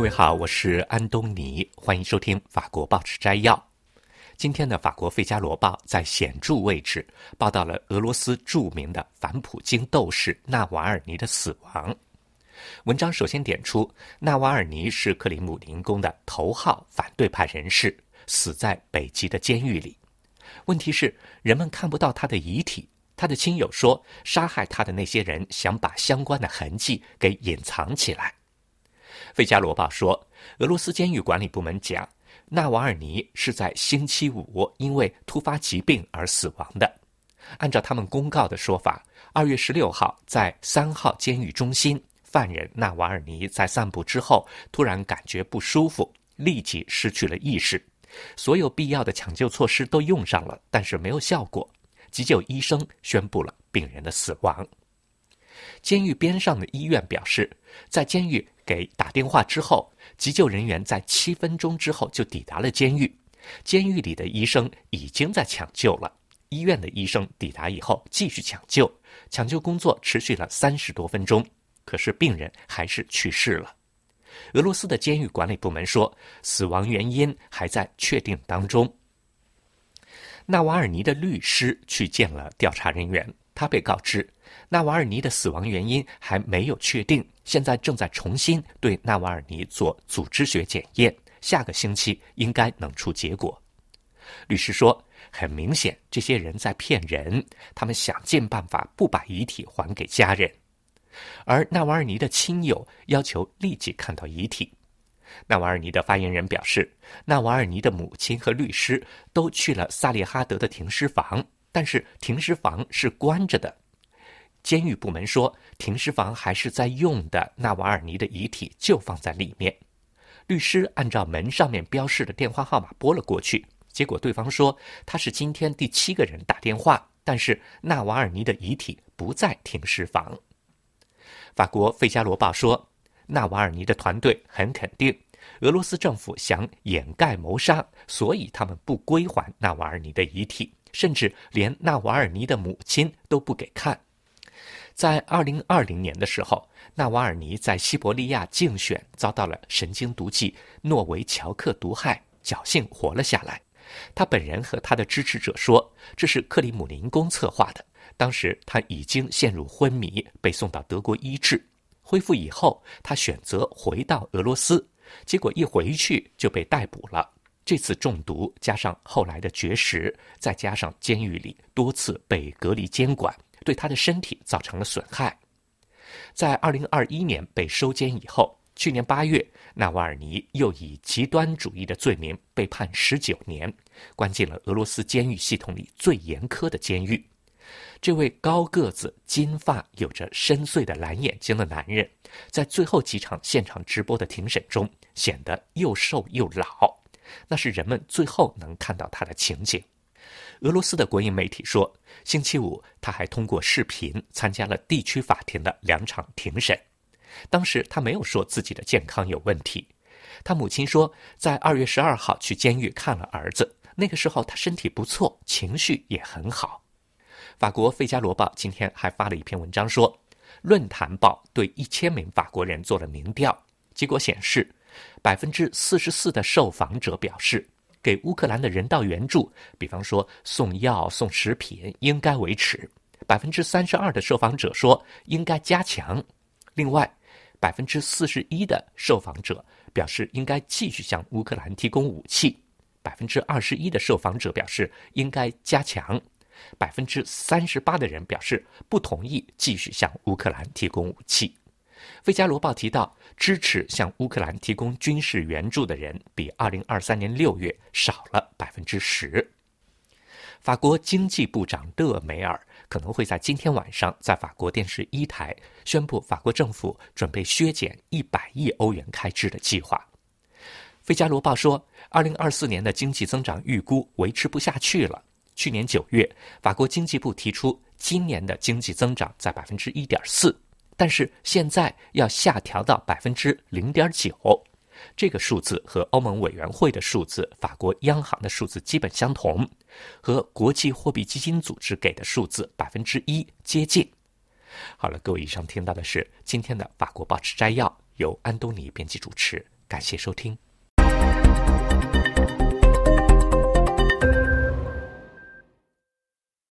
各位好，我是安东尼，欢迎收听法国报纸摘要。今天的法国《费加罗报》在显著位置报道了俄罗斯著名的反普京斗士纳瓦尔尼的死亡。文章首先点出，纳瓦尔尼是克里姆林宫的头号反对派人士，死在北极的监狱里。问题是，人们看不到他的遗体。他的亲友说，杀害他的那些人想把相关的痕迹给隐藏起来。《费加罗报》说，俄罗斯监狱管理部门讲，纳瓦尔尼是在星期五因为突发疾病而死亡的。按照他们公告的说法，二月十六号在三号监狱中心，犯人纳瓦尔尼在散步之后突然感觉不舒服，立即失去了意识。所有必要的抢救措施都用上了，但是没有效果。急救医生宣布了病人的死亡。监狱边上的医院表示，在监狱给打电话之后，急救人员在七分钟之后就抵达了监狱。监狱里的医生已经在抢救了。医院的医生抵达以后继续抢救，抢救工作持续了三十多分钟，可是病人还是去世了。俄罗斯的监狱管理部门说，死亡原因还在确定当中。纳瓦尔尼的律师去见了调查人员，他被告知，纳瓦尔尼的死亡原因还没有确定，现在正在重新对纳瓦尔尼做组织学检验，下个星期应该能出结果。律师说，很明显，这些人在骗人，他们想尽办法不把遗体还给家人，而纳瓦尔尼的亲友要求立即看到遗体。纳瓦尔尼的发言人表示，纳瓦尔尼的母亲和律师都去了萨利哈德的停尸房，但是停尸房是关着的。监狱部门说，停尸房还是在用的，纳瓦尔尼的遗体就放在里面。律师按照门上面标示的电话号码拨了过去，结果对方说他是今天第七个人打电话，但是纳瓦尔尼的遗体不在停尸房。法国《费加罗报》说。纳瓦尔尼的团队很肯定，俄罗斯政府想掩盖谋杀，所以他们不归还纳瓦尔尼的遗体，甚至连纳瓦尔尼的母亲都不给看。在二零二零年的时候，纳瓦尔尼在西伯利亚竞选遭到了神经毒剂诺维乔克毒害，侥幸活了下来。他本人和他的支持者说，这是克里姆林宫策划的。当时他已经陷入昏迷，被送到德国医治。恢复以后，他选择回到俄罗斯，结果一回去就被逮捕了。这次中毒加上后来的绝食，再加上监狱里多次被隔离监管，对他的身体造成了损害。在二零二一年被收监以后，去年八月，纳瓦尔尼又以极端主义的罪名被判十九年，关进了俄罗斯监狱系统里最严苛的监狱。这位高个子、金发、有着深邃的蓝眼睛的男人，在最后几场现场直播的庭审中显得又瘦又老，那是人们最后能看到他的情景。俄罗斯的国营媒体说，星期五他还通过视频参加了地区法庭的两场庭审，当时他没有说自己的健康有问题。他母亲说，在二月十二号去监狱看了儿子，那个时候他身体不错，情绪也很好。法国《费加罗报》今天还发了一篇文章，说，论坛报对一千名法国人做了民调，结果显示，百分之四十四的受访者表示，给乌克兰的人道援助，比方说送药、送食品，应该维持；百分之三十二的受访者说应该加强。另外，百分之四十一的受访者表示应该继续向乌克兰提供武器；百分之二十一的受访者表示应该加强。百分之三十八的人表示不同意继续向乌克兰提供武器。《费加罗报》提到，支持向乌克兰提供军事援助的人比二零二三年六月少了百分之十。法国经济部长勒梅尔可能会在今天晚上在法国电视一台宣布，法国政府准备削减一百亿欧元开支的计划。《费加罗报》说，二零二四年的经济增长预估维持不下去了。去年九月，法国经济部提出今年的经济增长在百分之一点四，但是现在要下调到百分之零点九。这个数字和欧盟委员会的数字、法国央行的数字基本相同，和国际货币基金组织给的数字百分之一接近。好了，各位，以上听到的是今天的法国报纸摘要，由安东尼编辑主持。感谢收听。